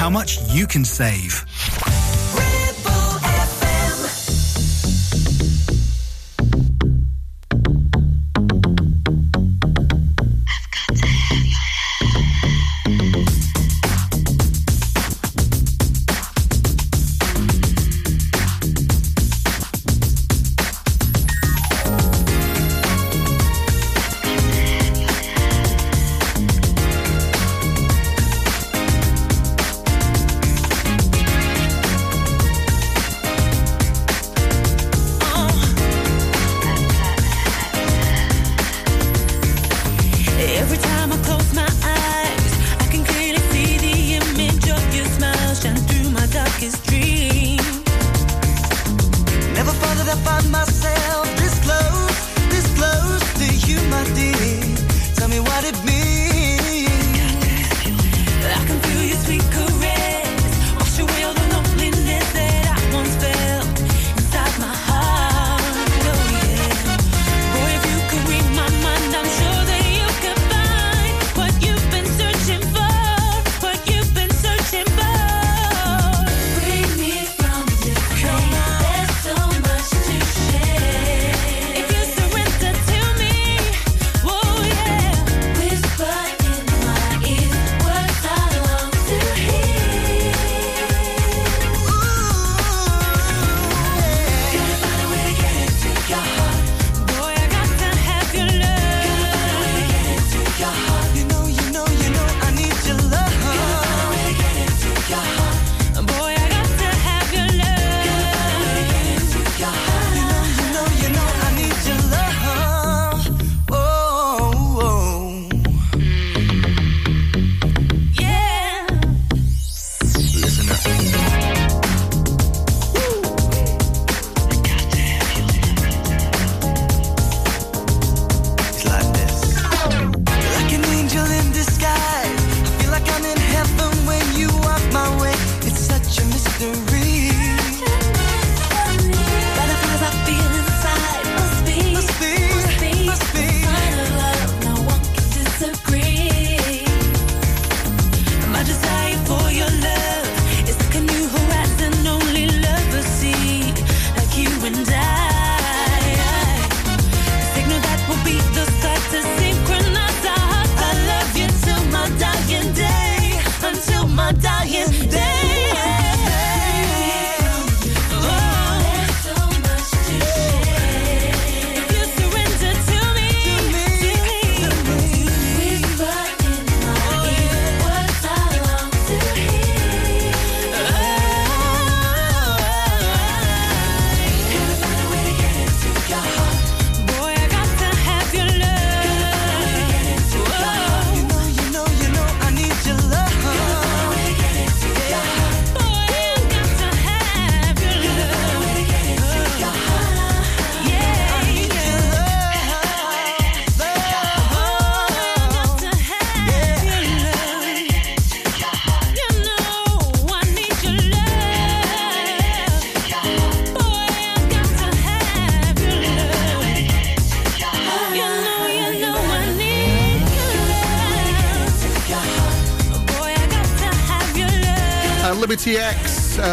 [SPEAKER 13] how much you can save.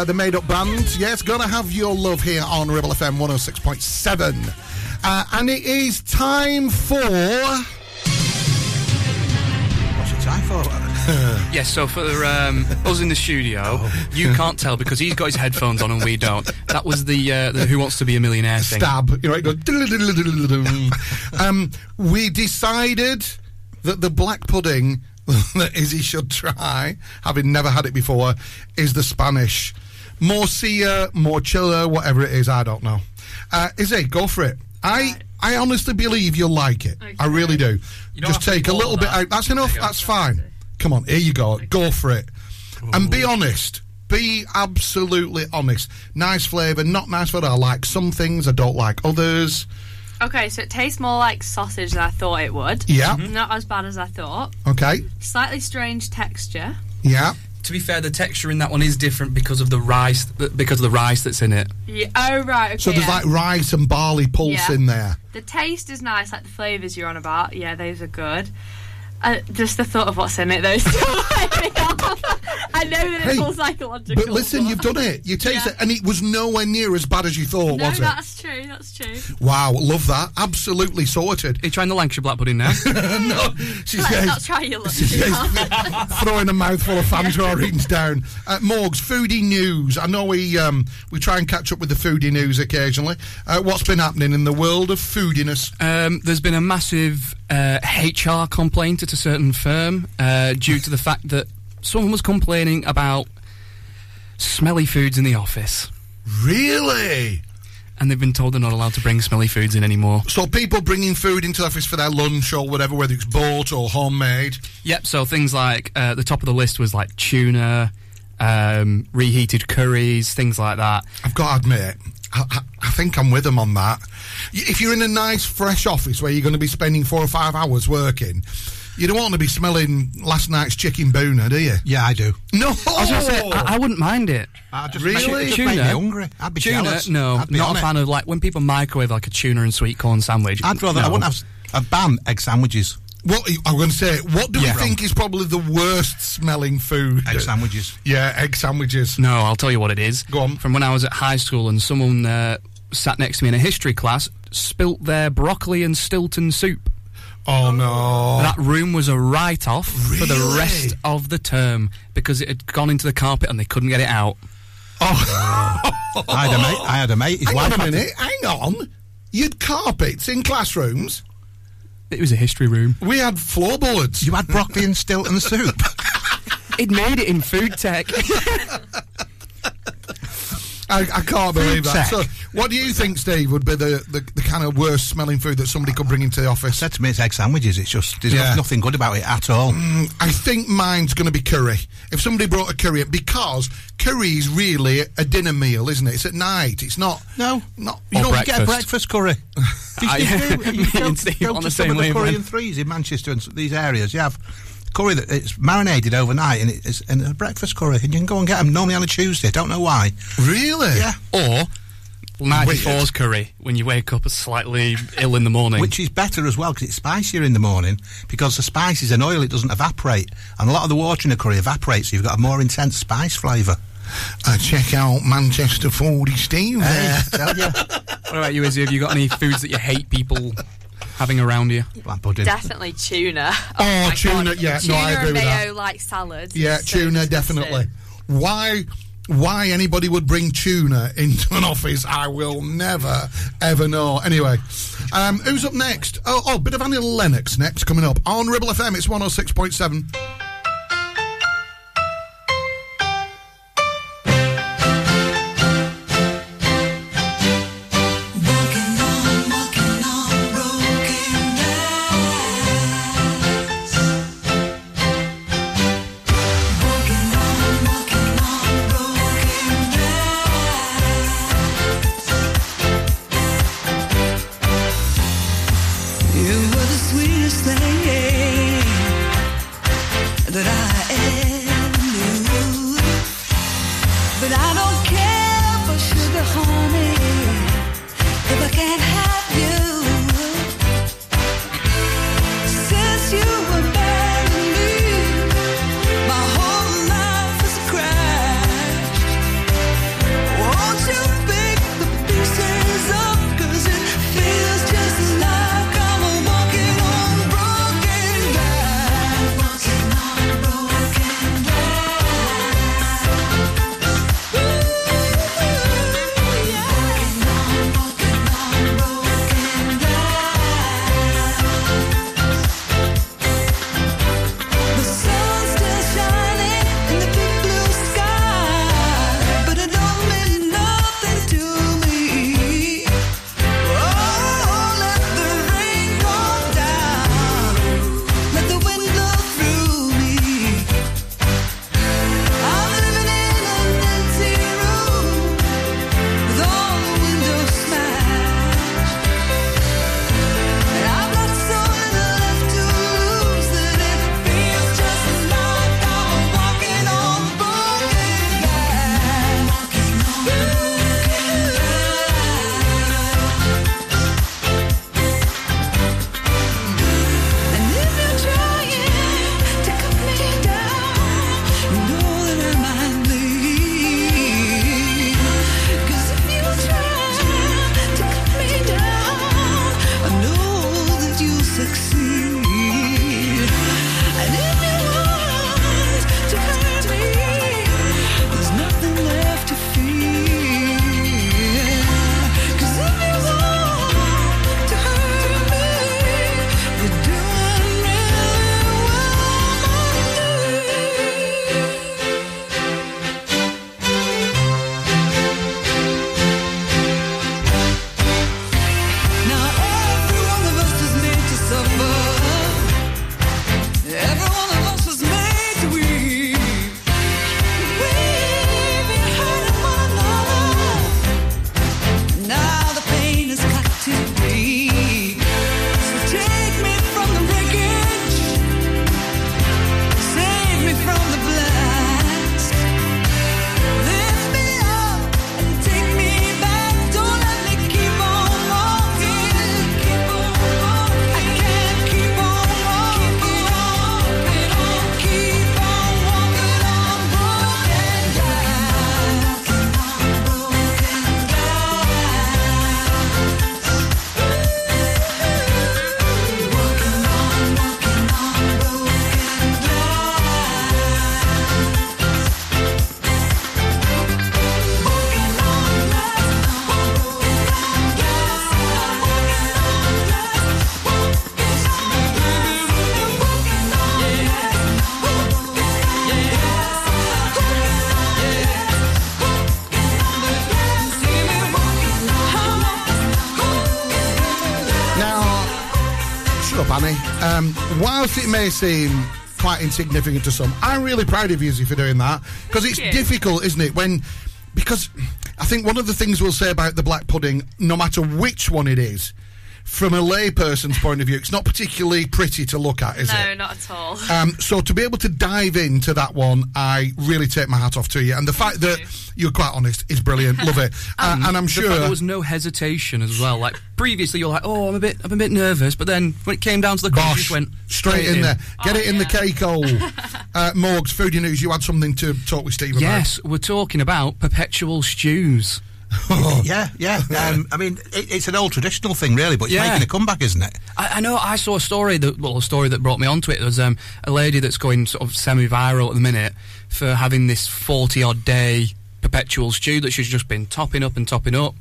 [SPEAKER 14] The
[SPEAKER 5] made up band. Yes, gonna have your love here on Ribble FM 106.7. Uh, and it is time for.
[SPEAKER 7] What's it time for? *laughs*
[SPEAKER 6] yes, so for um, us in the studio, you can't tell because he's got his headphones on and we don't. That was the, uh, the Who Wants to Be a Millionaire thing.
[SPEAKER 5] Stab. You know, it goes. *laughs* um, we decided that the black pudding *laughs* that Izzy should try, having never had it before, is the Spanish. More seer, more chiller, whatever it is, I don't know. Uh, Izzy, go for it. I I honestly believe you'll like it. I really do. Just take a little bit
[SPEAKER 6] that.
[SPEAKER 5] out. That's enough. That's fine. Come on, here you go. Go for it. And be honest. Be absolutely honest. Nice flavour, not nice flavour. I like some things, I don't like others.
[SPEAKER 10] Okay, so it tastes more like sausage than I thought it would.
[SPEAKER 5] Yeah.
[SPEAKER 10] Not as bad as I thought.
[SPEAKER 5] Okay.
[SPEAKER 10] Slightly strange texture.
[SPEAKER 5] Yeah.
[SPEAKER 6] To be fair, the texture in that one is different because of the rice, because of the rice that's in it.
[SPEAKER 10] Yeah. Oh right. Okay.
[SPEAKER 5] So there's
[SPEAKER 10] yeah.
[SPEAKER 5] like rice and barley pulse
[SPEAKER 10] Yeah.
[SPEAKER 5] in there.
[SPEAKER 10] The taste is nice, like the flavours you're on about. Yeah, those are good. Uh, just the thought of what's in it, though, still *laughs* make. I know that
[SPEAKER 5] Hey,
[SPEAKER 10] it's all psychological.
[SPEAKER 5] But listen, you've done it. You taste
[SPEAKER 10] Yeah.
[SPEAKER 5] it, and it was nowhere near as bad as you thought,
[SPEAKER 10] No,
[SPEAKER 5] was it?
[SPEAKER 10] that's true. That's true.
[SPEAKER 5] Wow, love that. Absolutely sorted.
[SPEAKER 6] Are you trying the Lancashire black pudding now? *laughs*
[SPEAKER 5] no, she
[SPEAKER 10] Let's
[SPEAKER 5] says,
[SPEAKER 10] not try your luck. *laughs*
[SPEAKER 5] she says throwing a mouthful of Fanta orange down. Uh, Morgs, foodie news. I know we um, we try and catch up with the foodie news occasionally. Uh, what's been happening in the world of foodiness?
[SPEAKER 6] Um, there's been a massive uh, HR complaint at a certain firm uh, due to the fact that someone was complaining about smelly foods in the office.
[SPEAKER 5] Really?
[SPEAKER 6] And they've been told they're not allowed to bring smelly foods in anymore.
[SPEAKER 5] So people bringing food into the office for their lunch or whatever, whether it's bought or homemade.
[SPEAKER 6] Yep, so things like uh, the top of the list was like tuna, um, reheated curries, things like that.
[SPEAKER 5] I've got to admit, I, I, I think I'm with them on that. If you're in a nice, fresh office where you're going to be spending four or five hours working, you don't want to be smelling last night's chicken boner, do you?
[SPEAKER 7] Yeah, I do.
[SPEAKER 5] No,
[SPEAKER 6] I was going to say, I, I wouldn't mind it.
[SPEAKER 7] I just
[SPEAKER 5] Really?
[SPEAKER 7] Make, it just
[SPEAKER 6] Tuna?
[SPEAKER 7] make me hungry. I'd be
[SPEAKER 6] tuna,
[SPEAKER 7] jealous.
[SPEAKER 6] no,
[SPEAKER 7] I'd
[SPEAKER 6] not a
[SPEAKER 7] it.
[SPEAKER 6] fan of like when people microwave like a tuna and sweet corn sandwich.
[SPEAKER 7] I'd rather. I
[SPEAKER 6] no.
[SPEAKER 7] wouldn't have. A ban egg sandwiches.
[SPEAKER 5] What I'm going to say? What do
[SPEAKER 6] Yeah.
[SPEAKER 5] we think is probably the worst smelling food?
[SPEAKER 7] Egg sandwiches.
[SPEAKER 5] Yeah, egg sandwiches.
[SPEAKER 6] No, I'll tell you what it is.
[SPEAKER 5] Go on.
[SPEAKER 6] From when I was at high school and someone uh, sat next to me in a history class, spilt their broccoli and Stilton soup.
[SPEAKER 5] Oh no!
[SPEAKER 6] That room was a write-off for the rest of the term because it had gone into the carpet and they couldn't get it out.
[SPEAKER 5] Oh, *laughs*
[SPEAKER 7] I had a mate. I had a mate. His
[SPEAKER 5] hang
[SPEAKER 7] wife
[SPEAKER 5] on a
[SPEAKER 7] had to-
[SPEAKER 5] Hang on. You'd carpets in classrooms.
[SPEAKER 6] It was a history room.
[SPEAKER 5] We had floorboards.
[SPEAKER 7] You had broccoli and Stilton soup. *laughs*
[SPEAKER 6] It made it in food tech. *laughs*
[SPEAKER 5] I, I can't believe that.
[SPEAKER 7] tech.
[SPEAKER 5] So, what do you think, Steve, would be the, the, the kind of worst smelling food that somebody could bring into the office?
[SPEAKER 7] Said to me, it's egg sandwiches. It's just there's
[SPEAKER 5] Yeah.
[SPEAKER 7] nothing good about it at all.
[SPEAKER 5] Mm, I think mine's going to be curry. If somebody brought a curry, because curry is really a dinner meal, isn't it? It's at night. It's not.
[SPEAKER 7] No,
[SPEAKER 5] not.
[SPEAKER 7] You
[SPEAKER 6] Or
[SPEAKER 7] don't get a
[SPEAKER 6] breakfast.
[SPEAKER 7] breakfast curry. *laughs* You,
[SPEAKER 6] I- *laughs*
[SPEAKER 7] you do, you
[SPEAKER 6] me
[SPEAKER 7] go,
[SPEAKER 6] and Steve
[SPEAKER 7] go
[SPEAKER 6] on
[SPEAKER 7] to
[SPEAKER 6] the
[SPEAKER 7] some
[SPEAKER 6] same
[SPEAKER 7] of the curry
[SPEAKER 6] wavelength.
[SPEAKER 7] and threes in Manchester and these areas. You have curry that it's marinated overnight and it's and a breakfast curry, and you can go and get them normally on a Tuesday. Don't know why.
[SPEAKER 5] Really?
[SPEAKER 7] Yeah.
[SPEAKER 6] or night
[SPEAKER 5] Weird.
[SPEAKER 6] before's curry when you wake up slightly ill in the morning.
[SPEAKER 7] Which is better as well because it's spicier in the morning because the spices and oil it doesn't evaporate, and a lot of the water in a curry evaporates, so you've got a more intense spice flavour.
[SPEAKER 5] Uh, check out Manchester Fordy Steve there.
[SPEAKER 7] Tell you, *laughs*
[SPEAKER 6] what about you, Izzy? Have you got any foods that you hate people having around you?
[SPEAKER 7] black pudding.
[SPEAKER 10] Definitely tuna. *laughs*
[SPEAKER 5] Oh,
[SPEAKER 10] my
[SPEAKER 5] tuna,
[SPEAKER 10] God.
[SPEAKER 5] yeah, no,
[SPEAKER 10] tuna
[SPEAKER 5] I agree
[SPEAKER 10] and
[SPEAKER 5] with that.
[SPEAKER 10] mayo like salads.
[SPEAKER 5] Yeah,
[SPEAKER 10] is so
[SPEAKER 5] tuna,
[SPEAKER 10] disgusting.
[SPEAKER 5] definitely. Why? Why anybody would bring tuna *laughs* into an office, I will never, ever know. Anyway, um, who's up next? Oh, oh, bit of Annie Lennox next, coming up on Ribble FM. It's 106.7. may seem quite insignificant to some, I'm really proud of you for doing that because it's
[SPEAKER 10] you.
[SPEAKER 5] difficult, isn't it? When because I think one of the things we'll say about the black pudding, no matter which one it is, from a layperson's point of view, it's not particularly pretty to look at, is
[SPEAKER 10] no,
[SPEAKER 5] it?
[SPEAKER 10] No, not at all.
[SPEAKER 5] Um, so to be able to dive into that one, I really take my hat off to you. And the fact that you're quite honest is brilliant. Love it. *laughs* Uh, and I'm
[SPEAKER 6] the
[SPEAKER 5] sure
[SPEAKER 6] fact there was no hesitation as well. Like previously, you're like, "Oh, I'm a bit, I'm a bit nervous," but then when it came down to the crunch, you
[SPEAKER 5] Bosh,
[SPEAKER 6] just went
[SPEAKER 5] straight, in, there. Get it in the cake hole. *laughs* uh, Morgs, Foodie News, you had something to talk with Steve about.
[SPEAKER 6] Yes, we're talking about perpetual stews. *laughs*
[SPEAKER 7] yeah, yeah. Um, I mean, it, it's an old traditional thing, really, but it's
[SPEAKER 6] Yeah.
[SPEAKER 7] making a comeback, isn't it?
[SPEAKER 6] I, I know. I saw a story that well, a story that brought me onto it. There was um, a lady that's going sort of semi-viral at the minute for having this forty-odd day perpetual stew that she's just been topping up and topping up.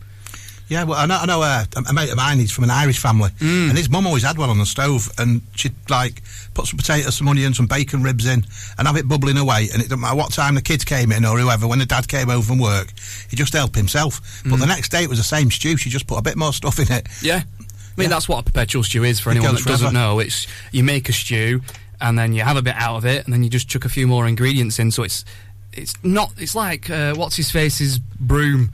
[SPEAKER 7] Yeah, well, I know, I know uh, a mate of mine, he's from an Irish family,
[SPEAKER 6] Mm.
[SPEAKER 7] and his mum always had one on the stove, and she'd, like, put some potatoes, some onions, some bacon ribs in, and have it bubbling away, and it doesn't matter what time the kids came in or whoever, when the dad came over from work, he just helped himself. But
[SPEAKER 6] Mm.
[SPEAKER 7] the next day it was the same stew, she just put a bit more stuff in it.
[SPEAKER 6] Yeah, I mean that's what a perpetual stew is for
[SPEAKER 7] It
[SPEAKER 6] anyone that doesn't know. It's you make a stew and then you have a bit out of it, and then you just chuck a few more ingredients in. So it's it's not. It's like uh, what's his face's broom.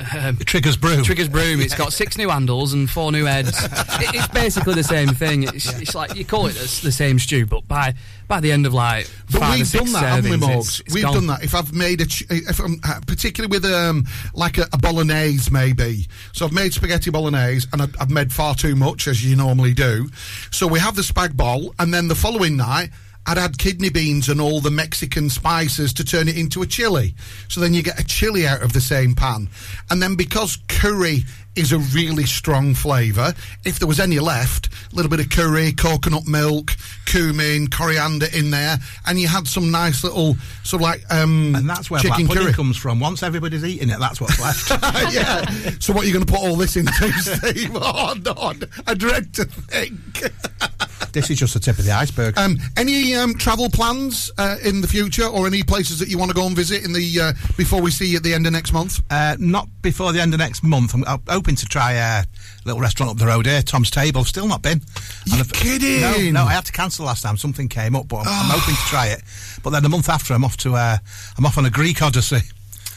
[SPEAKER 6] Um,
[SPEAKER 7] Trigger's broom.
[SPEAKER 6] Trigger's broom. It's got six new handles and four new heads. *laughs* it, it's basically the same thing. It's, it's like you call it the, the same stew, but by by the end of like
[SPEAKER 5] But
[SPEAKER 6] five
[SPEAKER 5] we've done that, haven't we,
[SPEAKER 6] servings,
[SPEAKER 5] Morgs? we've
[SPEAKER 6] gone.
[SPEAKER 5] done that. If I've made a, if I'm, uh, particularly with um, like a, a bolognese, maybe. So I've made spaghetti bolognese, and I've, I've made far too much, as you normally do. So we have the spag bol, and then the following night. I'd add kidney beans and all the Mexican spices to turn it into a chili. So then you get a chili out of the same pan. And then because curry is a really strong flavour, if there was any left, a little bit of curry, coconut milk, cumin, coriander in there, and you had some nice little sort of like um,
[SPEAKER 7] And that's where
[SPEAKER 5] chicken
[SPEAKER 7] black
[SPEAKER 5] curry.
[SPEAKER 7] comes from. Once everybody's eating it, that's what's left. *laughs*
[SPEAKER 5] yeah. So what are you going to put all this into, *laughs* Steve? Oh, no, I dread to think. *laughs*
[SPEAKER 7] this is just the tip of the iceberg.
[SPEAKER 5] Um, any um, travel plans uh, in the future, or any places that you want to go and visit in the uh, before we see you at the end of next month?
[SPEAKER 7] Uh, not before the end of next month. I'm, I'm hoping to try a little restaurant up the road here, Tom's Table. Still not been.
[SPEAKER 5] You
[SPEAKER 7] And I've-
[SPEAKER 5] kidding?
[SPEAKER 7] No, no. I had to cancel last time. Something came up, but I'm, I'm hoping to try it. But then the month after, I'm off to. Uh, I'm off on a Greek odyssey.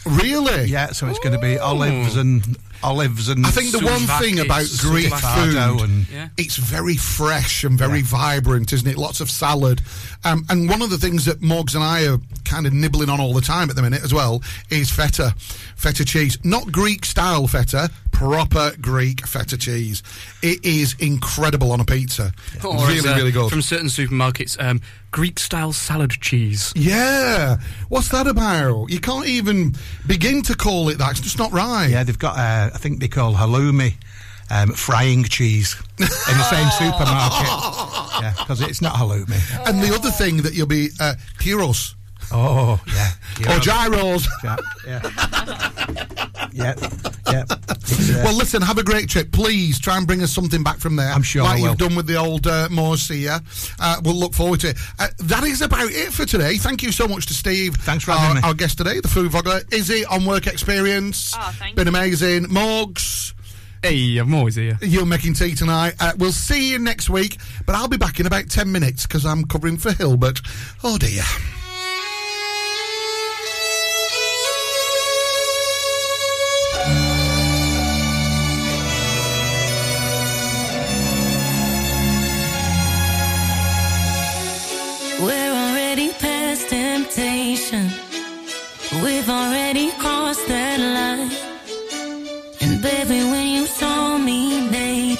[SPEAKER 5] Really?
[SPEAKER 7] Yeah. So it's going to be olives and olives and.
[SPEAKER 5] I think the one thing about Greek food,
[SPEAKER 7] and
[SPEAKER 5] it's very fresh and very vibrant, isn't it? Lots of salad. Um, and one of the things that Morgs and I are kind of nibbling on all the time at the minute as well is feta. Feta cheese. Not Greek style feta, proper Greek feta cheese. It is incredible on a pizza.
[SPEAKER 6] Or as,
[SPEAKER 5] really,
[SPEAKER 6] uh,
[SPEAKER 5] really good.
[SPEAKER 6] From certain supermarkets, um, Greek style salad cheese.
[SPEAKER 5] Yeah. What's that about? You can't even begin to call it that. It's just not right.
[SPEAKER 7] Yeah, they've got. Uh, I think they call halloumi. Um, frying cheese in the same *laughs* supermarket. yeah, because it's not halloumi.
[SPEAKER 5] And the other thing that you'll be uh, gyros.
[SPEAKER 7] Oh, yeah.
[SPEAKER 5] Or gyros.
[SPEAKER 7] Yeah. Yeah. Yeah. It's, uh,
[SPEAKER 5] well, listen, have a great trip. Please try and bring us something back from there.
[SPEAKER 7] I'm sure
[SPEAKER 5] Like
[SPEAKER 7] I will.
[SPEAKER 5] you've done with the old uh, Morsia. Uh, we'll look forward to it. Uh, that is about it for today. Thank you so much to Steve.
[SPEAKER 7] Thanks for
[SPEAKER 5] our,
[SPEAKER 7] having me.
[SPEAKER 5] Our guest today, the food vlogger. Izzy on work experience.
[SPEAKER 10] Oh, thank
[SPEAKER 5] Been amazing. Morgs.
[SPEAKER 6] Hey, I'm always here.
[SPEAKER 5] You're making tea tonight. Uh, we'll see you next week, but I'll be back in about 10 minutes because I'm covering for Hilbert. Oh, dear.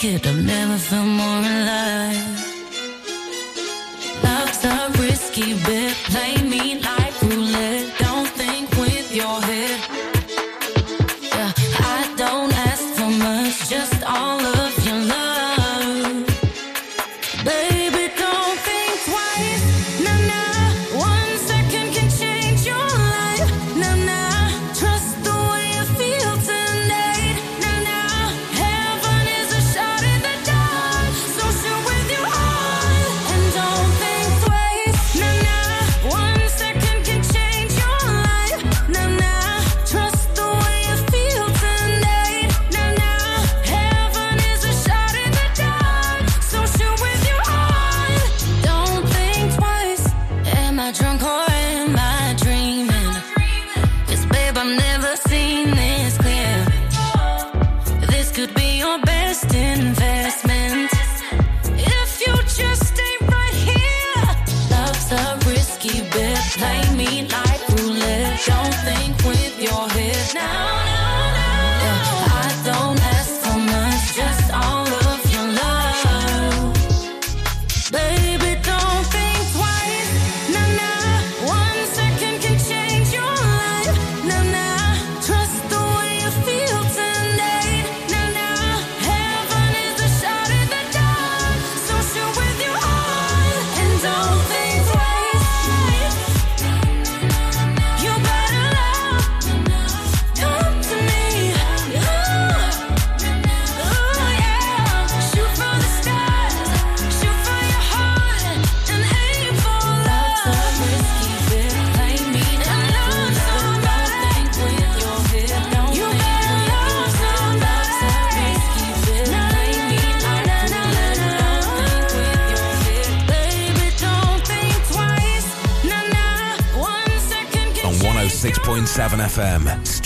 [SPEAKER 4] Naked, I've never felt more alive.